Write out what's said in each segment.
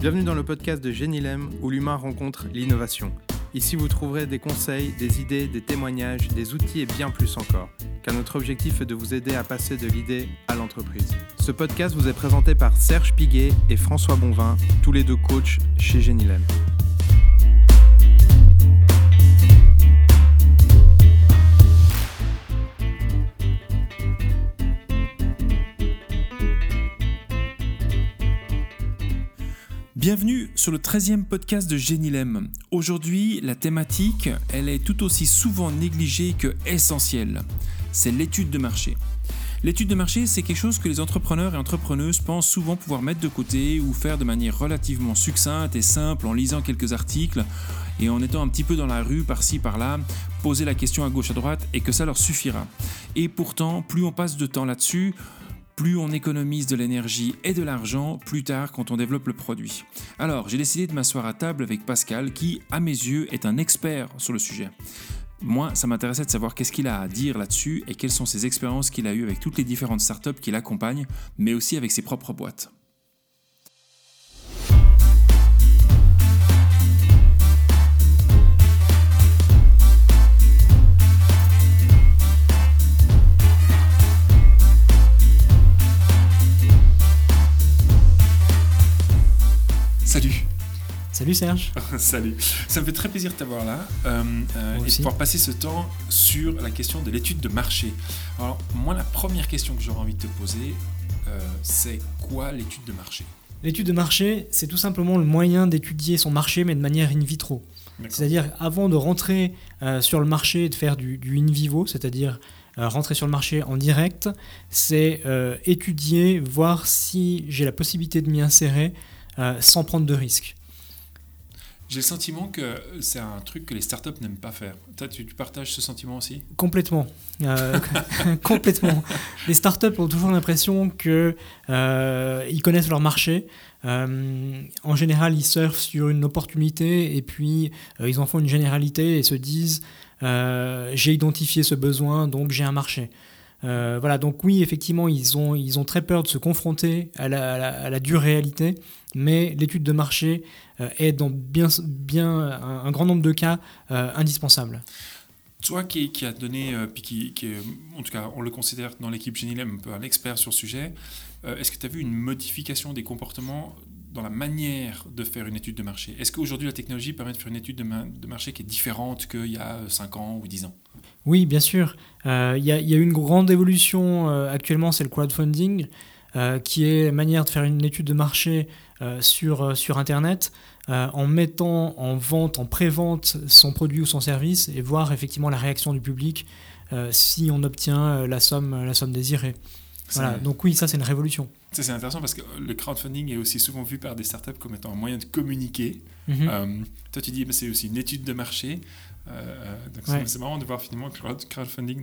Bienvenue dans le podcast de Génilem où l'humain rencontre l'innovation. Ici, vous trouverez des conseils, des idées, des témoignages, des outils et bien plus encore. Car notre objectif est de vous aider à passer de l'idée à l'entreprise. Ce podcast vous est présenté par Serge Piguet et François Bonvin, tous les deux coachs chez Génilem. Bienvenue sur le 13e podcast de Génilem. Aujourd'hui, la thématique, elle est tout aussi souvent négligée que essentielle. C'est l'étude de marché. L'étude de marché, c'est quelque chose que les entrepreneurs et entrepreneuses pensent souvent pouvoir mettre de côté ou faire de manière relativement succincte et simple en lisant quelques articles et en étant un petit peu dans la rue par-ci par-là, poser la question à gauche à droite et que ça leur suffira. Et pourtant, plus on passe de temps là-dessus, plus on économise de l'énergie et de l'argent plus tard quand on développe le produit. Alors, j'ai décidé de m'asseoir à table avec Pascal qui, à mes yeux, est un expert sur le sujet. Moi, ça m'intéressait de savoir qu'est-ce qu'il a à dire là-dessus et quelles sont ses expériences qu'il a eues avec toutes les différentes startups qui l'accompagnent, mais aussi avec ses propres boîtes. Salut. Salut Serge. Salut. Ça me fait très plaisir de t'avoir là euh, euh, et de pouvoir passer ce temps sur la question de l'étude de marché. Alors, moi, la première question que j'aurais envie de te poser, euh, c'est quoi l'étude de marché? L'étude de marché, c'est tout simplement le moyen d'étudier son marché, mais de manière in vitro. C'est-à-dire, avant de rentrer sur le marché et de faire du, du in vivo, c'est-à-dire rentrer sur le marché en direct, c'est étudier, voir si j'ai la possibilité de m'y insérer euh, sans prendre de risques. J'ai le sentiment que c'est un truc que les startups n'aiment pas faire. Toi, tu, partages ce sentiment aussi? Complètement. Euh, complètement. Les startups ont toujours l'impression qu'ils euh, connaissent leur marché. en général, ils surfent sur une opportunité et puis ils en font une généralité et se disent j'ai identifié ce besoin, donc j'ai un marché. Voilà, donc oui, effectivement, ils ont, ils ont très peur de se confronter à la, à la dure réalité mais l'étude de marché euh, est dans bien, bien un, grand nombre de cas euh, indispensable. Toi qui, qui a donné, euh, puis qui, qui, en tout cas on le considère dans l'équipe Genilem un peu un expert sur le sujet, est-ce que tu as vu une modification des comportements dans la manière de faire une étude de marché Est-ce qu'aujourd'hui la technologie permet de faire une étude de, marché qui est différente qu'il y a 5 ans ou 10 ans? Oui, bien sûr. Il y, a, une grande évolution actuellement, c'est le crowdfunding, qui est manière de faire une étude de marché euh, sur, euh, sur Internet euh, en mettant en vente, en pré-vente son produit ou son service et voir effectivement la réaction du public si on obtient la somme, la somme désirée. Voilà. Donc oui, ça c'est une révolution. C'est intéressant parce que le crowdfunding est aussi souvent vu par des startups comme étant un moyen de communiquer. Mhm. toi tu dis que c'est aussi une étude de marché. c'est marrant de voir finalement que le crowdfunding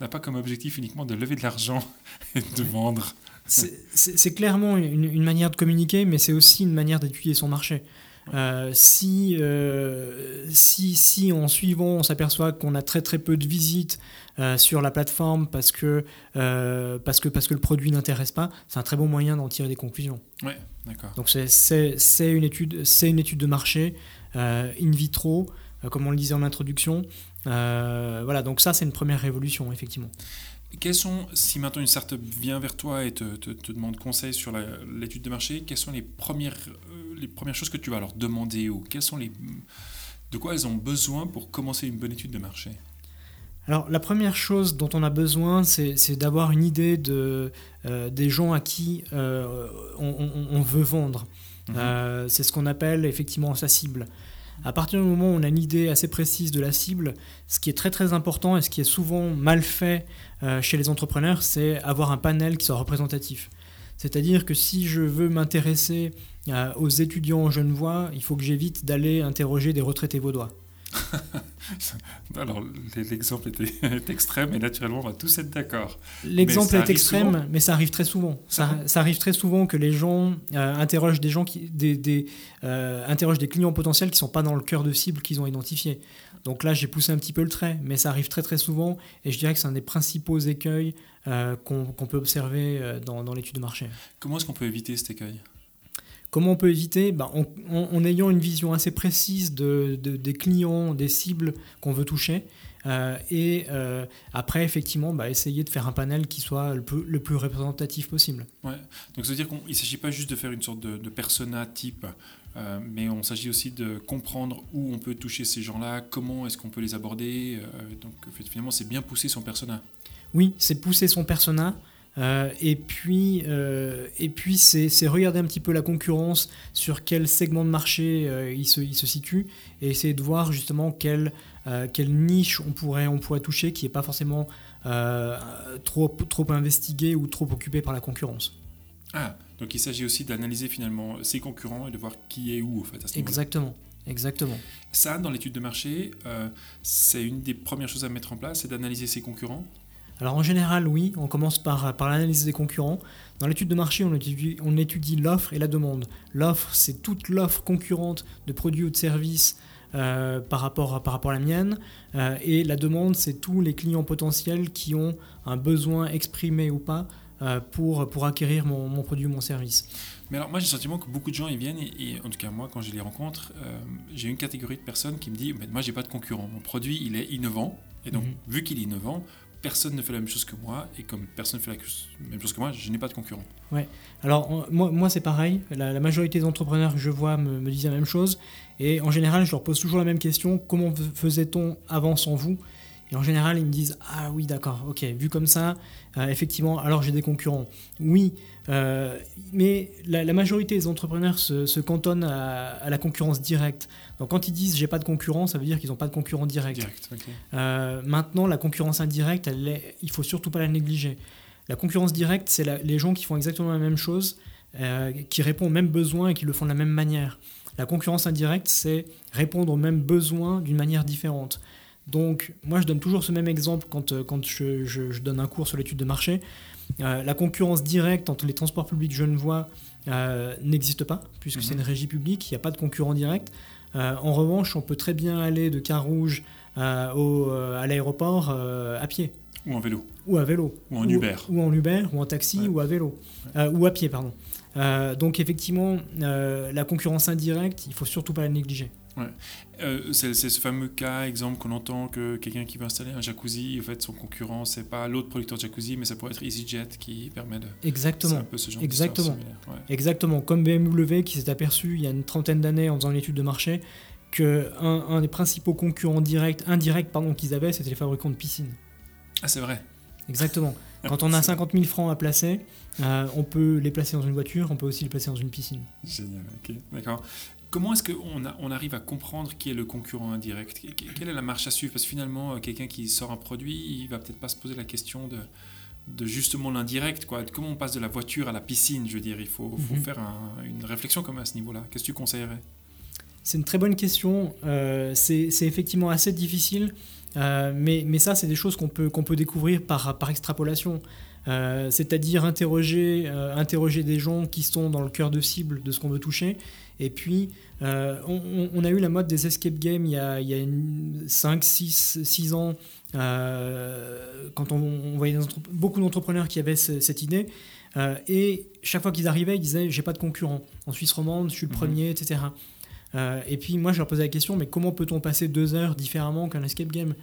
n'a pas comme objectif uniquement de lever de l'argent et de vendre. C'est clairement une, manière de communiquer, mais c'est aussi une manière d'étudier son marché. Euh, si, euh, si, si en suivant on s'aperçoit qu'on a très très peu de visites euh, sur la plateforme parce que, parce que, parce que le produit n'intéresse pas, c'est un très bon moyen d'en tirer des conclusions. Ouais, d'accord. Donc c'est une, étude, une étude de marché in vitro, comme on le disait en introduction. voilà, donc ça c'est une première révolution, effectivement. Quels sont, si maintenant une startup vient vers toi et te, te, demande conseil sur l'étude de marché, quelles sont les premières, les premières choses que tu vas leur demander ou quelles sont les, de quoi elles ont besoin pour commencer une bonne étude de marché? Alors la première chose dont on a besoin, c'est d'avoir une idée de, euh, des gens à qui euh, on, veut vendre. Mhm. c'est ce qu'on appelle effectivement sa cible. À partir du moment où on a une idée assez précise de la cible, ce qui est très très important et ce qui est souvent mal fait euh, chez les entrepreneurs, c'est avoir un panel qui soit représentatif. C'est-à-dire que si je veux m'intéresser euh, aux étudiants genevois, il faut que j'évite d'aller interroger des retraités vaudois. Alors, l'exemple est extrême et naturellement, on va tous être d'accord. L'exemple est extrême, mais ça arrive très souvent. Ça, arrive très souvent que les gens euh, interrogent des gens qui, des, des interrogent des clients potentiels qui ne sont pas dans le cœur de cible qu'ils ont identifié. Donc là, j'ai poussé un petit peu le trait, mais ça arrive très très souvent, et je dirais que c'est un des principaux écueils euh, qu'on peut observer euh, dans, l'étude de marché. Comment est-ce qu'on peut éviter cet écueil? Comment on peut éviter? Bah, en, en, ayant une vision assez précise de, des clients, des cibles qu'on veut toucher. Euh, et euh, après, effectivement, bah, essayer de faire un panel qui soit le plus, le plus représentatif possible. Ouais. Donc ça veut dire qu'il ne s'agit pas juste de faire une sorte de, de persona type, euh, mais on s'agit aussi de comprendre où on peut toucher ces gens-là, comment est-ce qu'on peut les aborder. donc finalement, c'est bien pousser son persona. Oui, c'est pousser son persona. Euh, et puis, euh, et puis c'est, regarder un petit peu la concurrence, sur quel segment de marché euh, il, se, il, se, situe, et essayer de voir justement quelle, quelle niche on pourrait, on pourrait toucher qui n'est pas forcément trop, trop investiguée ou trop occupée par la concurrence. Ah, donc il s'agit aussi d'analyser finalement ses concurrents et de voir qui est où en fait à ce Exactement. Exactement. Ça, dans l'étude de marché, c'est une des premières choses à mettre en place, c'est d'analyser ses concurrents alors en général, oui, on commence par, par l'analyse des concurrents. Dans l'étude de marché, on étudie, on étudie l'offre et la demande. L'offre, c'est toute l'offre concurrente de produits ou de services euh, par, rapport à, par rapport à la mienne. Euh, et la demande, c'est tous les clients potentiels qui ont un besoin exprimé ou pas euh, pour, pour acquérir mon, mon, produit ou mon service. Mais alors moi j'ai le sentiment que beaucoup de gens ils viennent et, en tout cas moi quand je les rencontre, j'ai une catégorie de personnes qui me dit moi j'ai pas de concurrent, mon produit il est innovant et donc mhm. vu qu'il est innovant, personne ne fait la même chose que moi, et comme personne ne fait la même chose que moi, je n'ai pas de concurrent. Ouais. Alors, moi, moi c'est pareil. La, majorité des entrepreneurs que je vois me, me, disent la même chose. Et en général, je leur pose toujours la même question comment faisait-on avant sans vous? Et en général, ils me disent Ah oui, d'accord, ok, vu comme ça, euh, effectivement, alors j'ai des concurrents. Oui, euh, mais la, majorité des entrepreneurs se, cantonnent à, la concurrence directe. Donc quand ils disent j'ai pas de concurrent, ça veut dire qu'ils n'ont pas de concurrent direct. Euh, maintenant, la concurrence indirecte, elle est, il faut surtout pas la négliger. La concurrence directe, c'est les gens qui font exactement la même chose, qui répondent aux mêmes besoins et qui le font de la même manière. La concurrence indirecte, c'est répondre aux mêmes besoins d'une manière différente. Donc, moi, je donne toujours ce même exemple quand, euh, quand je, donne un cours sur l'étude de marché. Euh, la concurrence directe entre les transports publics genevois euh, n'existe pas, puisque c'est mhm. une régie publique, il n'y a pas de concurrent direct. en revanche, on peut très bien aller de Carouge au, à l'aéroport à pied. Ou en vélo. Ou à vélo. Ou en Uber. Ou en Uber, ou en taxi, ou à vélo. ou à pied, pardon. donc effectivement, la concurrence indirecte, il faut surtout pas la négliger. Ouais. Euh, c'est ce fameux cas, exemple, qu'on entend que quelqu'un qui veut installer un jacuzzi, en fait, son concurrent, c'est pas l'autre producteur de jacuzzi, mais ça pourrait être EasyJet qui permet de. Exactement. Un peu ce genre Exactement. Exactement. Comme BMW qui s'est aperçu il y a une trentaine d'années en faisant l'étude de marché que un, des principaux concurrents directs, indirects pardon, qu'ils avaient, c'était les fabricants de piscines. Ah, c'est vrai. Exactement. Quand on a 50 000 francs à placer, euh, on peut les placer dans une voiture, on peut aussi les placer dans une piscine. Génial, ok, d'accord. Comment est-ce qu'on on arrive à comprendre qui est le concurrent indirect? Quelle est la marche à suivre? Parce que finalement, euh, quelqu'un qui sort un produit, il va peut-être pas se poser la question de, de justement l'indirect. Quoi. Comment on passe de la voiture à la piscine Je veux dire, il faut, mhm. faire une réflexion comme à ce niveau-là. Qu'est-ce que tu conseillerais? C'est une très bonne question. Euh, c'est effectivement assez difficile. Euh, mais, mais, ça, c'est des choses qu'on peut, qu'on peut découvrir par, par extrapolation. c'est-à-dire interroger, interroger des gens qui sont dans le cœur de cible de ce qu'on veut toucher et puis, euh, on, a eu la mode des escape games il y a, il y a 5, 6, 6 ans, euh, quand on, voyait beaucoup d'entrepreneurs qui avaient cette idée. Euh, et chaque fois qu'ils arrivaient, ils disaient J'ai pas de concurrent. En Suisse romande, je suis le mhm. premier, etc. et puis moi, je leur posais la question Mais comment peut-on passer deux heures différemment qu'un escape game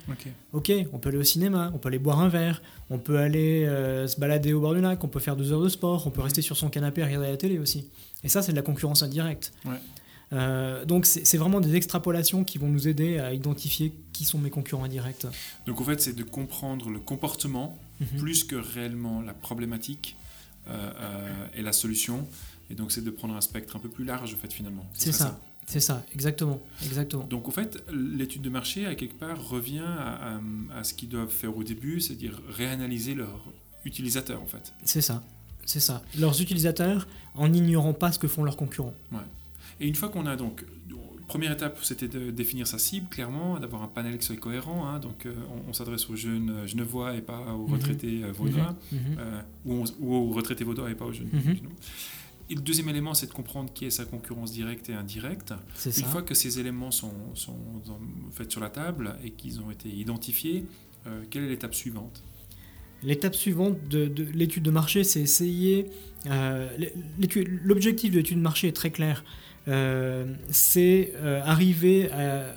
ok, on peut aller au cinéma, on peut aller boire un verre, on peut aller se balader au bord du lac, on peut faire deux heures de sport, on peut rester sur son canapé et regarder la télé aussi. Et ça, c'est de la concurrence indirecte. Euh, donc c'est vraiment des extrapolations qui vont nous aider à identifier qui sont mes concurrents indirects. Donc en fait c'est de comprendre le comportement mhm. plus que réellement la problématique euh, euh, et la solution. Et donc c'est de prendre un spectre un peu plus large en fait finalement. C'est ça. C'est ça, exactement, exactement. Donc, en fait, l'étude de marché, à quelque part, revient à, à ce qu'ils doivent faire au début, c'est-à-dire réanalyser leurs utilisateurs, en fait. C'est ça. C'est ça. Leurs utilisateurs en ignorant pas ce que font leurs concurrents. Ouais. Et une fois qu'on a donc première étape, c'était de définir sa cible, clairement, d'avoir un panel qui soit cohérent. Hein. donc, euh, on, s'adresse aux jeunes euh, genevois et pas aux mhm. retraités euh, vaudois, mhm. Mhm. ou, aux retraités vaudois et pas aux jeunes. Et le deuxième élément, c'est de comprendre qui est sa concurrence directe et indirecte. Une fois que ces éléments sont, sont faits sur la table et qu'ils ont été identifiés, quelle est l'étape suivante? L'étape suivante de, de l'étude de marché, c'est essayer. euh, L'objectif de l'étude de marché est très clair. Euh, c'est euh, arriver à,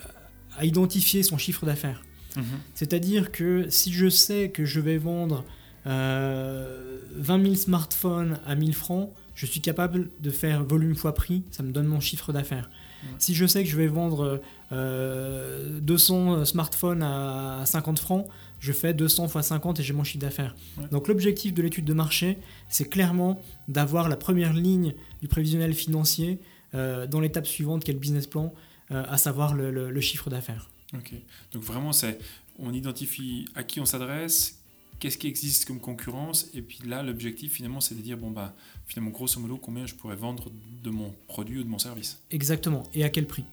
à identifier son chiffre d'affaires. Mhm. C'est-à-dire que si je sais que je vais vendre euh, 20 000 smartphones à 1000 francs, je suis capable de faire volume fois prix, ça me donne mon chiffre d'affaires. Ouais. Si je sais que je vais vendre euh, 200 smartphones à 50 francs, je fais 200 fois 50 et j'ai mon chiffre d'affaires. Ouais. Donc l'objectif de l'étude de marché, c'est clairement d'avoir la première ligne du prévisionnel financier euh, dans l'étape suivante qui est le business plan, euh, à savoir le- le- le chiffre d'affaires. Ok. Donc vraiment, c'est on identifie à qui on s'adresse, qu'est-ce qui existe comme concurrence, et puis là, l'objectif finalement, c'est de dire bon bah finalement grosso modo combien je pourrais vendre de mon produit ou de mon service. Exactement. Et à quel prix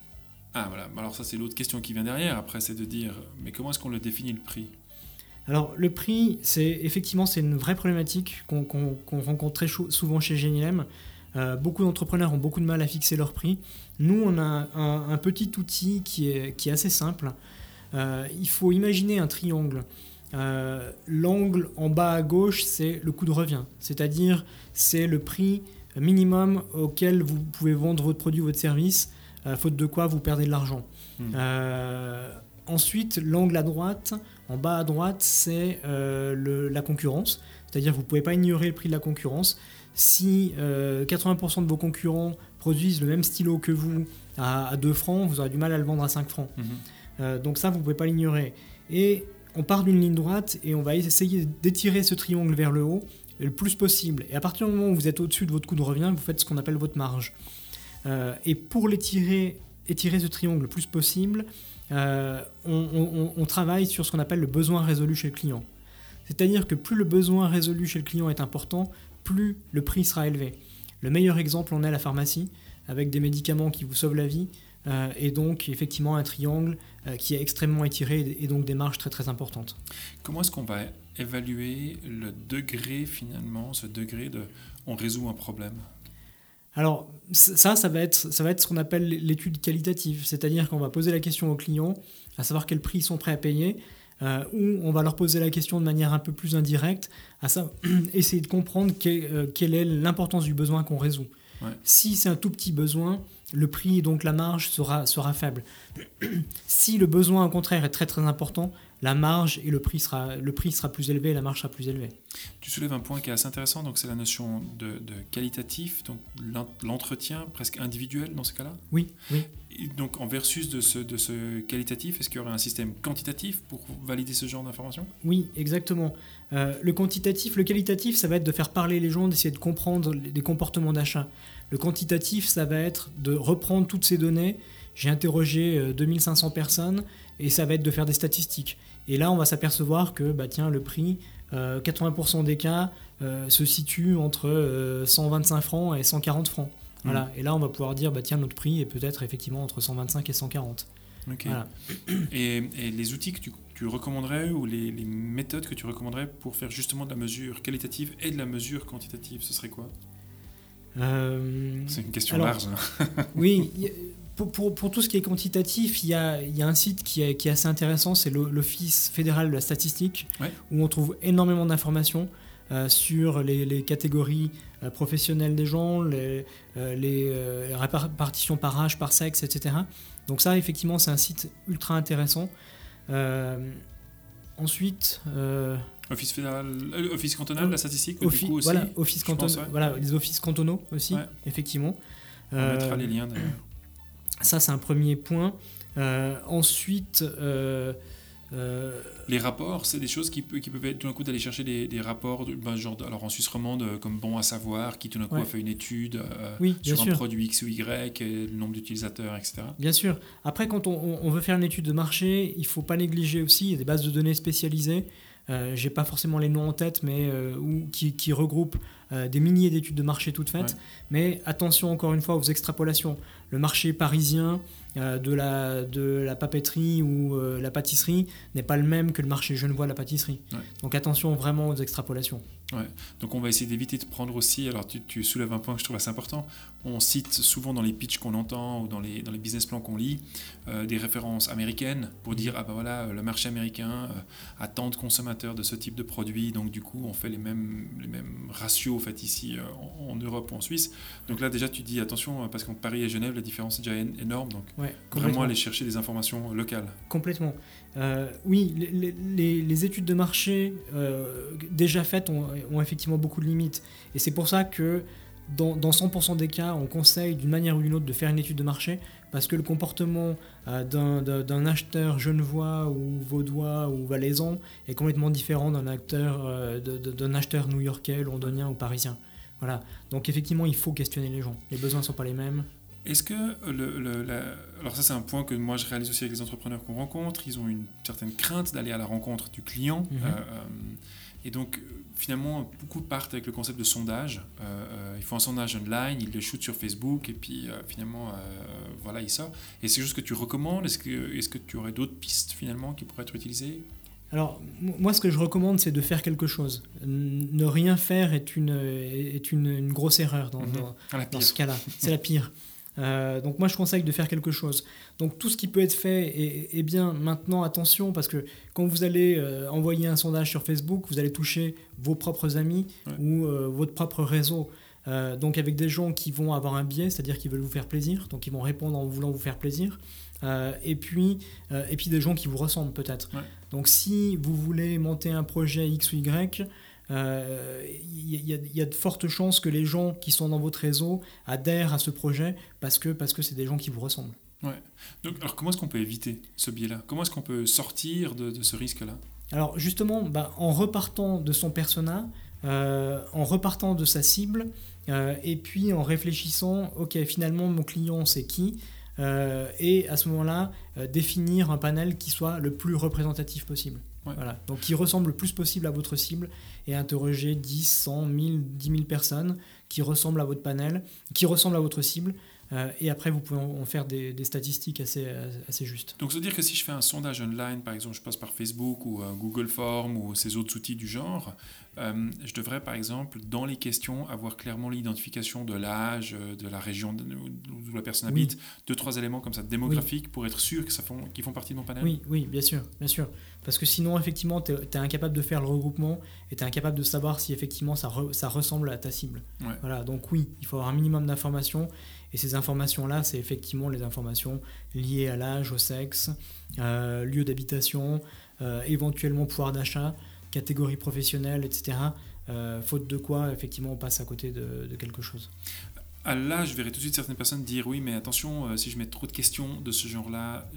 Ah voilà. Alors ça c'est l'autre question qui vient derrière. Après, c'est de dire mais comment est-ce qu'on le définit le prix? Alors le prix, c'est effectivement c'est une vraie problématique qu'on rencontre très souvent chez Genilem. Euh, beaucoup d'entrepreneurs ont beaucoup de mal à fixer leur prix. Nous, on a un, un petit outil qui est, qui est assez simple. Euh, il faut imaginer un triangle. Euh, L'angle en bas à gauche, c'est le coût de revient, c'est-à-dire c'est le prix minimum auquel vous pouvez vendre votre produit ou votre service, euh, faute de quoi vous perdez de l'argent. Hmm. Euh, ensuite, l'angle à droite, en bas à droite, c'est la concurrence. C'est-à-dire vous ne pouvez pas ignorer le prix de la concurrence. Si euh, 80% de vos concurrents produisent le même stylo que vous à, à 2 francs, vous aurez du mal à le vendre à 5 francs. Euh, donc ça, vous ne pouvez pas l'ignorer. Et on part d'une ligne droite et on va essayer d'étirer ce triangle vers le haut le plus possible. Et à partir du moment où vous êtes au-dessus de votre coût de revient, vous faites ce qu'on appelle votre marge. Euh, et pour l'étirer, étirer ce triangle le plus possible, euh, on travaille sur ce qu'on appelle le besoin résolu chez le client. C'est-à-dire que plus le besoin résolu chez le client est important, plus le prix sera élevé. Le meilleur exemple en est la pharmacie, avec des médicaments qui vous sauvent la vie, euh, et donc effectivement un triangle euh, qui est extrêmement étiré et donc des marges très très importantes. Comment est-ce qu'on va évaluer le degré finalement, ce degré de on résout un problème Alors ça, ça va être, ça va être ce qu'on appelle l'étude qualitative, c'est-à-dire qu'on va poser la question aux clients, à savoir quel prix ils sont prêts à payer, euh, ou on va leur poser la question de manière un peu plus indirecte, à ça, essayer de comprendre que- quelle est l'importance du besoin qu'on résout. Ouais. Si c'est un tout petit besoin, le prix et donc la marge sera, sera faible. si le besoin au contraire est très très important, la marge et le prix sera, le prix sera plus élevé et la marge sera plus élevée. Tu soulèves un point qui est assez intéressant, donc c'est la notion de, de qualitatif, donc l'en- l'entretien presque individuel dans ce cas-là. Oui, oui. Et donc en versus de ce, de ce qualitatif, est-ce qu'il y aurait un système quantitatif pour valider ce genre d'informations Oui, exactement. Euh, le quantitatif, le qualitatif, ça va être de faire parler les gens, d'essayer de comprendre les- des comportements d'achat. Le quantitatif, ça va être de reprendre toutes ces données. J'ai interrogé euh, 2500 personnes et ça va être de faire des statistiques. Et là, on va s'apercevoir que, bah, tiens, le prix, euh, 80% des cas, euh, se situe entre euh, 125 francs et 140 francs. Voilà. Et là, on va pouvoir dire, bah, tiens, notre prix est peut-être effectivement entre 125 et 140. Ok. Voilà. Et, et les outils que tu, tu recommanderais ou les, les méthodes que tu recommanderais pour faire justement de la mesure qualitative et de la mesure quantitative, ce serait quoi? Euh, C'est une question Alors, large. Oui, y- pour, pour- pour tout ce qui est quantitatif, il y a, il y a un site qui est, qui est assez intéressant, c'est l'Office fédéral de la statistique, Ouais. où on trouve énormément d'informations euh, sur les, les catégories euh, professionnelles des gens, les, euh, les euh, répartitions par âge, par sexe, etc. Donc ça, effectivement, c'est un site ultra intéressant. Euh, ensuite, euh, Office fédéral, euh, office cantonal la statistique, du coup aussi. voilà, office pense, canton- ouais. voilà, les offices cantonaux aussi, Ouais. effectivement. On mettra Euh, les liens d'ailleurs. ça, c'est un premier point. Euh, ensuite, euh, Les rapports, c'est des choses qui, qui peuvent être tout d'un coup d'aller chercher des, des rapports, de, ben, genre, alors en Suisse romande, comme Bon à savoir, qui tout d'un coup Ouais. a fait une étude euh, oui, sur un sûr. produit X ou Y, et le nombre d'utilisateurs, etc. Bien sûr. Après, quand on, on veut faire une étude de marché, il faut pas négliger aussi, il y a des bases de données spécialisées. Euh, J'ai pas forcément les noms en tête, mais euh, ou, qui, qui regroupent euh, des milliers d'études de marché toutes faites. Ouais. Mais attention encore une fois aux extrapolations. Le marché parisien euh, de, la, de la papeterie ou euh, la pâtisserie n'est pas le même que le marché genevois de la pâtisserie. Ouais. Donc attention vraiment aux extrapolations. Ouais. Donc on va essayer d'éviter de prendre aussi, alors tu, tu, soulèves un point que je trouve assez important, on cite souvent dans les pitchs qu'on entend ou dans les, dans les business plans qu'on lit euh, des références américaines pour dire, ah ben voilà, le marché américain a tant de consommateurs de ce type de produit, donc du coup on fait les mêmes, les mêmes ratios fait, ici euh, en, Europe ou en Suisse. Donc là déjà tu dis, attention, parce qu'en Paris et Genève, la différence est déjà énorme, donc vraiment aller chercher des informations locales. Complètement. oui, les, les, les, études de marché déjà faites ont, ont effectivement beaucoup de limites. Et c'est pour ça que dans, 100% des cas, on conseille d'une manière ou d'une autre de faire une étude de marché parce que le comportement euh, d'un acheteur genevois ou vaudois ou valaisan est complètement différent d'un euh, d'un acheteur new-yorkais, londonien ou parisien. Voilà. Donc effectivement, il faut questionner les gens. Les besoins ne sont pas les mêmes. Est-ce que le, alors ça c'est un point que moi je réalise aussi avec les entrepreneurs qu'on rencontre. Ils ont une certaine crainte d'aller à la rencontre du client. Mhm. Euh, et donc, finalement, beaucoup partent avec le concept de sondage. Euh, euh, ils font un sondage online, ils le shootent sur Facebook, et puis euh, finalement, voilà, il sort. Et c'est juste que tu recommandes? Est-ce que, est que tu aurais d'autres pistes, finalement, qui pourraient être utilisées? Alors, moi, ce que je recommande, c'est de faire quelque chose. Ne rien faire est une, est une, grosse erreur dans, mhm. dans, dans ce cas-là. C'est la pire. Euh, donc moi je conseille de faire quelque chose. Donc tout ce qui peut être fait est, bien maintenant attention parce que quand vous allez euh, envoyer un sondage sur Facebook, vous allez toucher vos propres amis ou euh, votre propre réseau. donc avec des gens qui vont avoir un biais, c'est-à-dire qui veulent vous faire plaisir, donc ils vont répondre en voulant vous faire plaisir. et, puis, et puis des gens qui vous ressemblent peut-être. Donc si vous voulez monter un projet X ou Y, il euh, y, a de fortes chances que les gens qui sont dans votre réseau adhèrent à ce projet parce que parce que c'est des gens qui vous ressemblent. Ouais. Donc, alors comment est-ce qu'on peut éviter ce biais-là? Comment est-ce qu'on peut sortir de, ce risque-là? Alors justement, bah, en repartant de son persona, euh, en repartant de sa cible, euh, et puis en réfléchissant, ok, finalement mon client c'est qui? Et à ce moment-là, définir un panel qui soit le plus représentatif possible. Voilà. Donc qui ressemble le plus possible à votre cible et interroger 10, 100, 1000, 10 000 personnes qui ressemblent à votre panel, qui ressemblent à votre cible. Euh, et après, vous pouvez en faire des, statistiques assez, assez justes. Donc, veut dire que si je fais un sondage online, par exemple, je passe par Facebook ou Google Form ou ces autres outils du genre, euh, je devrais, par exemple, dans les questions, avoir clairement l'identification de l'âge, euh, de la région où la personne habite, deux, trois éléments comme ça démographiques pour être sûr qu'ils font, font partie de mon panel Oui, oui, bien sûr, bien sûr. Parce que sinon, effectivement, tu es, incapable de faire le regroupement et tu es incapable de savoir si effectivement ça, ça ressemble à ta cible. Voilà, donc oui, il faut avoir un minimum d'informations. Et ces informations-là, c'est effectivement les informations liées à l'âge, au sexe, euh, lieu d'habitation, euh, éventuellement pouvoir d'achat, catégorie professionnelle, etc. Euh, faute de quoi, effectivement, on passe à côté de, de quelque chose. Ah, là, je verrai tout de suite certaines personnes dire oui, mais attention, si je mets trop de questions de ce genre-là,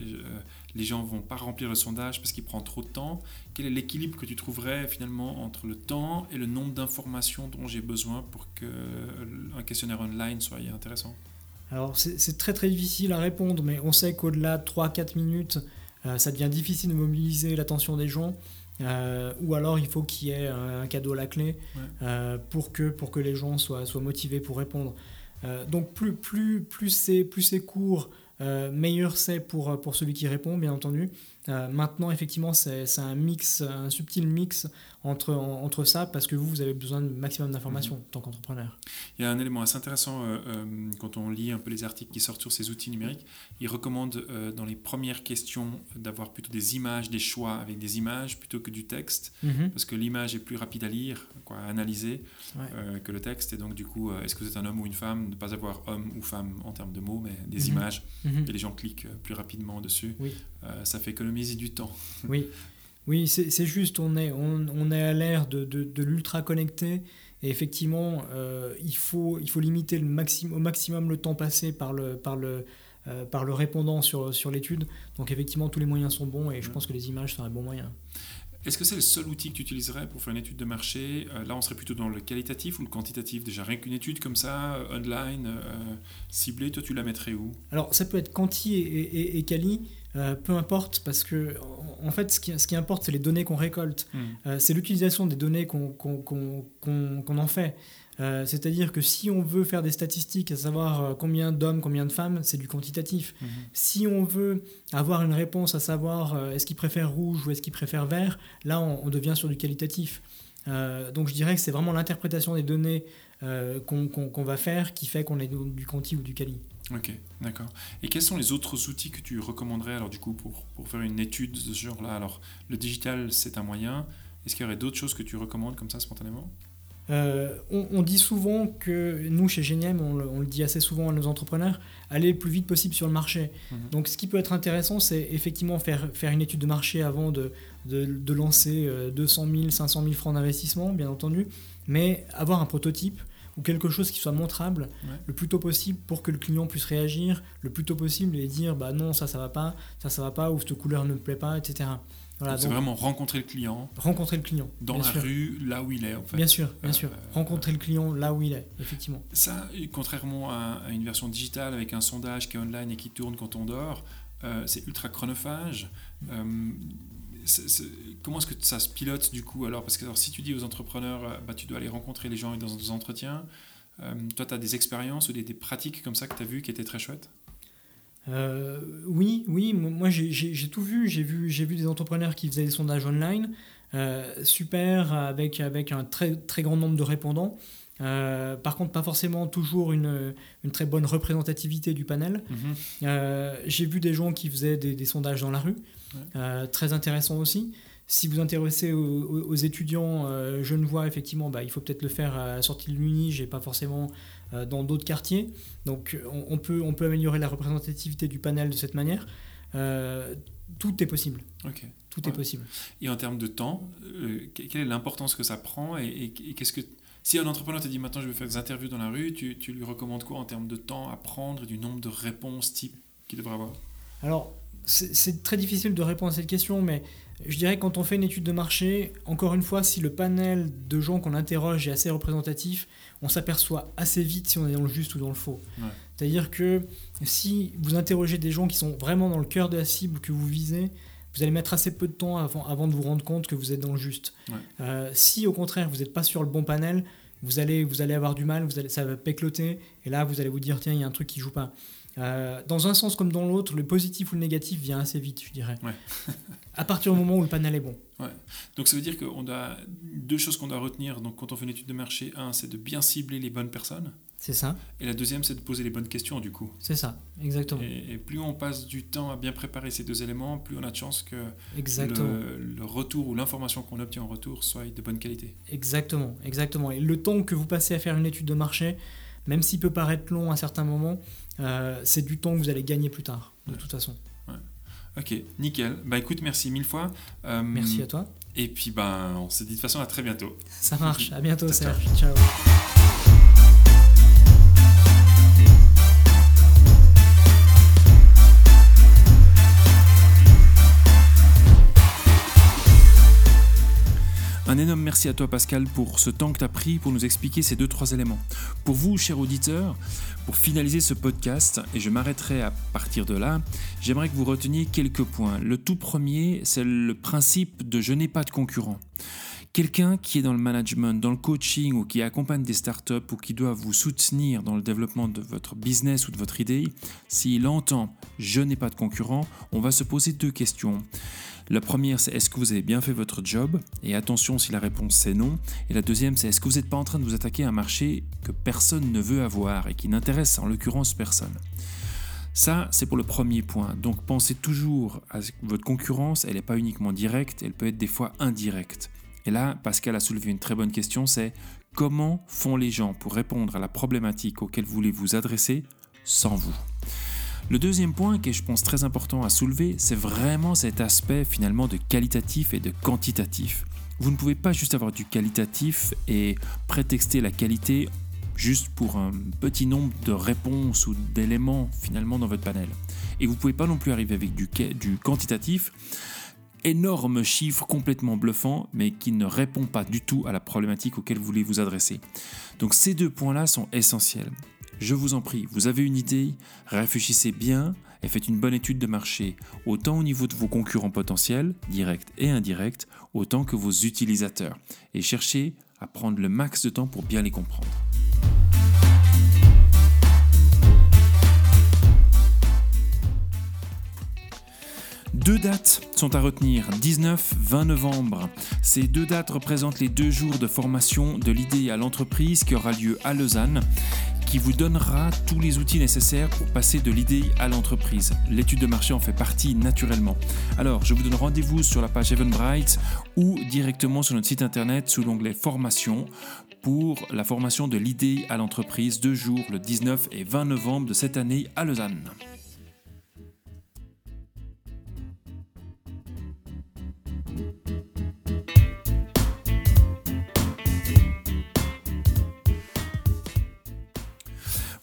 les gens vont pas remplir le sondage parce qu'il prend trop de temps. Quel est l'équilibre que tu trouverais finalement entre le temps et le nombre d'informations dont j'ai besoin pour qu'un questionnaire online soit intéressant? Alors c'est très très difficile à répondre, mais on sait qu'au-delà de 3-4 minutes, euh, ça devient difficile de mobiliser l'attention des gens. Euh, ou alors il faut qu'il y ait un, cadeau à la clé euh, pour, que, pour que les gens soient, soient motivés pour répondre. donc plus, plus, plus c'est court, euh, meilleur c'est pour, euh, pour celui qui répond, bien entendu. Euh, maintenant, effectivement, c'est un mix, un subtil mix entre, entre ça, parce que vous, vous avez besoin de maximum d'informations mhm. en tant qu'entrepreneur. Il y a un élément assez intéressant quand on lit un peu les articles qui sortent sur ces outils numériques. Ils recommandent dans les premières questions d'avoir plutôt des images, des choix avec des images plutôt que du texte, mhm. parce que l'image est plus rapide à lire, quoi, à analyser que le texte. Et donc, du coup, est-ce que vous êtes un homme ou une femme? Ne pas avoir homme ou femme en termes de mots, mais des mhm. images et les gens cliquent plus rapidement dessus. Euh, ça fait économiser du temps. Oui, oui c'est juste, on est, on, est à l'ère de, de, l'ultra connecté. Et effectivement, euh, il, faut, il faut limiter le maximum, au maximum le temps passé par le, par le, euh, par le répondant sur, sur l'étude. Donc effectivement, tous les moyens sont bons et je pense que les images sont un bon moyen. Est-ce que c'est le seul outil que tu utiliserais pour faire une étude de marché? Euh, Là, on serait plutôt dans le qualitatif ou le quantitatif? Déjà, rien qu'une étude comme ça, online, ciblée, toi, tu la mettrais où? Alors, ça peut être quanti et, et, quali, peu importe, parce que, en fait, ce qui, ce qui importe, c'est les données qu'on récolte. Hmm. c'est l'utilisation des données qu'on en fait. Euh, c'est-à-dire que si on veut faire des statistiques, à savoir euh, combien d'hommes, combien de femmes, c'est du quantitatif. Mhm. Si on veut avoir une réponse à savoir euh, est-ce qu'ils préfèrent rouge ou est-ce qu'ils préfèrent vert, là on, devient sur du qualitatif. Euh, donc je dirais que c'est vraiment l'interprétation des données euh, qu'on va faire qui fait qu'on est du quanti ou du quali. Ok, d'accord. Et quels sont les autres outils que tu recommanderais alors du coup pour, pour faire une étude de ce genre-là? Alors le digital c'est un moyen. Est-ce qu'il y aurait d'autres choses que tu recommandes comme ça spontanément? Euh, on, dit souvent que nous, chez Geniem, on, le dit assez souvent à nos entrepreneurs, aller le plus vite possible sur le marché. Mhm. Donc, ce qui peut être intéressant, c'est effectivement faire, faire une étude de marché avant de, de, lancer 200 000, 500 000 francs d'investissement, bien entendu, mais avoir un prototype ou quelque chose qui soit montrable le plus tôt possible pour que le client puisse réagir le plus tôt possible et dire bah non ça ça va pas ça ça va pas ou cette couleur ne me plaît pas etc c'est vraiment rencontrer le client. Rencontrer le client. Dans la rue, là où il est, en fait. Bien sûr, bien sûr. Euh, rencontrer le client là où il est, effectivement. Ça, contrairement à, une version digitale avec un sondage qui est online et qui tourne quand on dort, euh, c'est ultra chronophage. Euh, comment est-ce que ça se pilote du coup alors? Parce que alors, si tu dis aux entrepreneurs, bah, tu dois aller rencontrer les gens et dans des entretiens, toi, tu as des expériences ou des, des pratiques comme ça que tu as vues qui étaient très chouettes? Euh, oui, oui, moi j'ai tout vu. J'ai vu, vu des entrepreneurs qui faisaient des sondages online, euh, super, avec, avec un très, très grand nombre de répondants. Euh, par contre, pas forcément toujours une, une, très bonne représentativité du panel. Mhm. j'ai vu des gens qui faisaient des, sondages dans la rue, très intéressant aussi. Si vous intéressez aux, étudiants je ne vois effectivement, bah, il faut peut-être le faire à la sortie de l'Uni, j'ai pas forcément euh, dans d'autres quartiers. Donc on, peut, on peut améliorer la représentativité du panel de cette manière. Euh, tout est possible. Tout est possible. Et en termes de temps, euh, quelle est l'importance que ça prend et, qu'est-ce que si un entrepreneur te dit maintenant je vais faire des interviews dans la rue, tu, tu lui recommandes quoi en termes de temps à prendre et du nombre de réponses type qu'il devrait avoir? Alors c'est très difficile de répondre à cette question, mais je dirais que quand on fait une étude de marché, encore une fois, si le panel de gens qu'on interroge est assez représentatif, on s'aperçoit assez vite si on est dans le juste ou dans le faux. C'est-à-dire que si vous interrogez des gens qui sont vraiment dans le cœur de la cible que vous visez, vous allez mettre assez peu de temps avant, avant de vous rendre compte que vous êtes dans le juste. Euh, si au contraire vous n'êtes pas sur le bon panel, vous allez, vous allez avoir du mal, vous allez, ça va pécloter, et là vous allez vous dire tiens, il y a un truc qui joue pas. Euh, dans un sens comme dans l'autre, le positif ou le négatif vient assez vite, je dirais. à partir du moment où le panel est bon. Donc ça veut dire qu'on a deux choses qu'on doit retenir. Donc quand on fait une étude de marché, un, c'est de bien cibler les bonnes personnes. C'est ça. Et la deuxième, c'est de poser les bonnes questions du coup. C'est ça, exactement. Et, plus on passe du temps à bien préparer ces deux éléments, plus on a de chances que le, le, retour ou l'information qu'on obtient en retour soit de bonne qualité. Exactement, exactement. Et le temps que vous passez à faire une étude de marché, même s'il peut paraître long à certains moments, euh, c'est du temps que vous allez gagner plus tard, de toute façon. Ok, nickel. Bah écoute, merci mille fois. Euh, merci à toi. Et puis, ben, on se dit de toute façon à très bientôt. Ça marche. À bientôt, Serge. ciao. Un énorme merci à toi Pascal pour ce temps que tu as pris pour nous expliquer ces deux trois éléments. Pour vous, chers auditeurs, pour finaliser ce podcast, et je m'arrêterai à partir de là, j'aimerais que vous reteniez quelques points. Le tout premier, c'est le principe de je n'ai pas de concurrent. Quelqu'un qui est dans le management, dans le coaching ou qui accompagne des startups ou qui doit vous soutenir dans le développement de votre business ou de votre idée, s'il entend je n'ai pas de concurrent, on va se poser deux questions. La première, c'est est-ce que vous avez bien fait votre job? Et attention si la réponse c'est non. Et la deuxième, c'est est-ce que vous n'êtes pas en train de vous attaquer à un marché que personne ne veut avoir et qui n'intéresse en l'occurrence personne? Ça, c'est pour le premier point. Donc pensez toujours à votre concurrence, elle n'est pas uniquement directe, elle peut être des fois indirecte. Et là, Pascal a soulevé une très bonne question, c'est comment font les gens pour répondre à la problématique auquel vous voulez vous adresser sans vous? Le deuxième point qui est, je pense, très important à soulever, c'est vraiment cet aspect finalement de qualitatif et de quantitatif. Vous ne pouvez pas juste avoir du qualitatif et prétexter la qualité juste pour un petit nombre de réponses ou d'éléments finalement dans votre panel. Et vous ne pouvez pas non plus arriver avec du, du quantitatif, énorme chiffre complètement bluffant, mais qui ne répond pas du tout à la problématique auquel vous voulez vous adresser. Donc ces deux points-là sont essentiels. Je vous en prie, vous avez une idée, réfléchissez bien et faites une bonne étude de marché, autant au niveau de vos concurrents potentiels, directs et indirects, autant que vos utilisateurs, et cherchez à prendre le max de temps pour bien les comprendre. Deux dates sont à retenir, 19-20 novembre. Ces deux dates représentent les deux jours de formation de l'idée à l'entreprise qui aura lieu à Lausanne qui vous donnera tous les outils nécessaires pour passer de l'idée à l'entreprise. L'étude de marché en fait partie naturellement. Alors, je vous donne rendez-vous sur la page Eventbrite ou directement sur notre site internet sous l'onglet formation pour la formation de l'idée à l'entreprise deux jours le 19 et 20 novembre de cette année à Lausanne.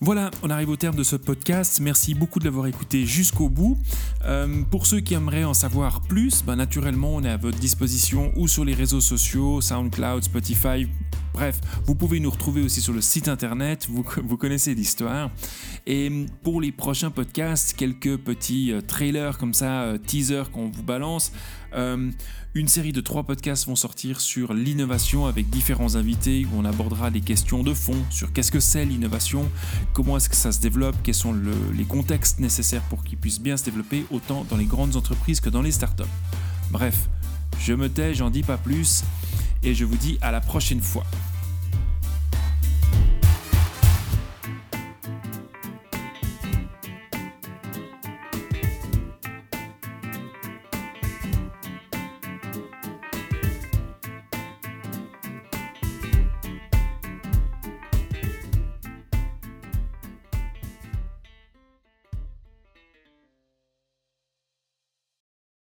Voilà, on arrive au terme de ce podcast. Merci beaucoup de l'avoir écouté jusqu'au bout. Euh, pour ceux qui aimeraient en savoir plus, ben, naturellement, on est à votre disposition ou sur les réseaux sociaux, SoundCloud, Spotify. Bref, vous pouvez nous retrouver aussi sur le site internet, vous, connaissez l'histoire. Et pour les prochains podcasts, quelques petits euh, trailers comme ça, euh, teasers qu'on vous balance. Une série de trois podcasts vont sortir sur l'innovation avec différents invités où on abordera des questions de fond sur qu'est-ce que c'est l'innovation, comment est-ce que ça se développe, quels sont les contextes nécessaires pour qu'il puisse bien se développer autant dans les grandes entreprises que dans les startups. Bref, je me tais, j'en dis pas plus et je vous dis à la prochaine fois.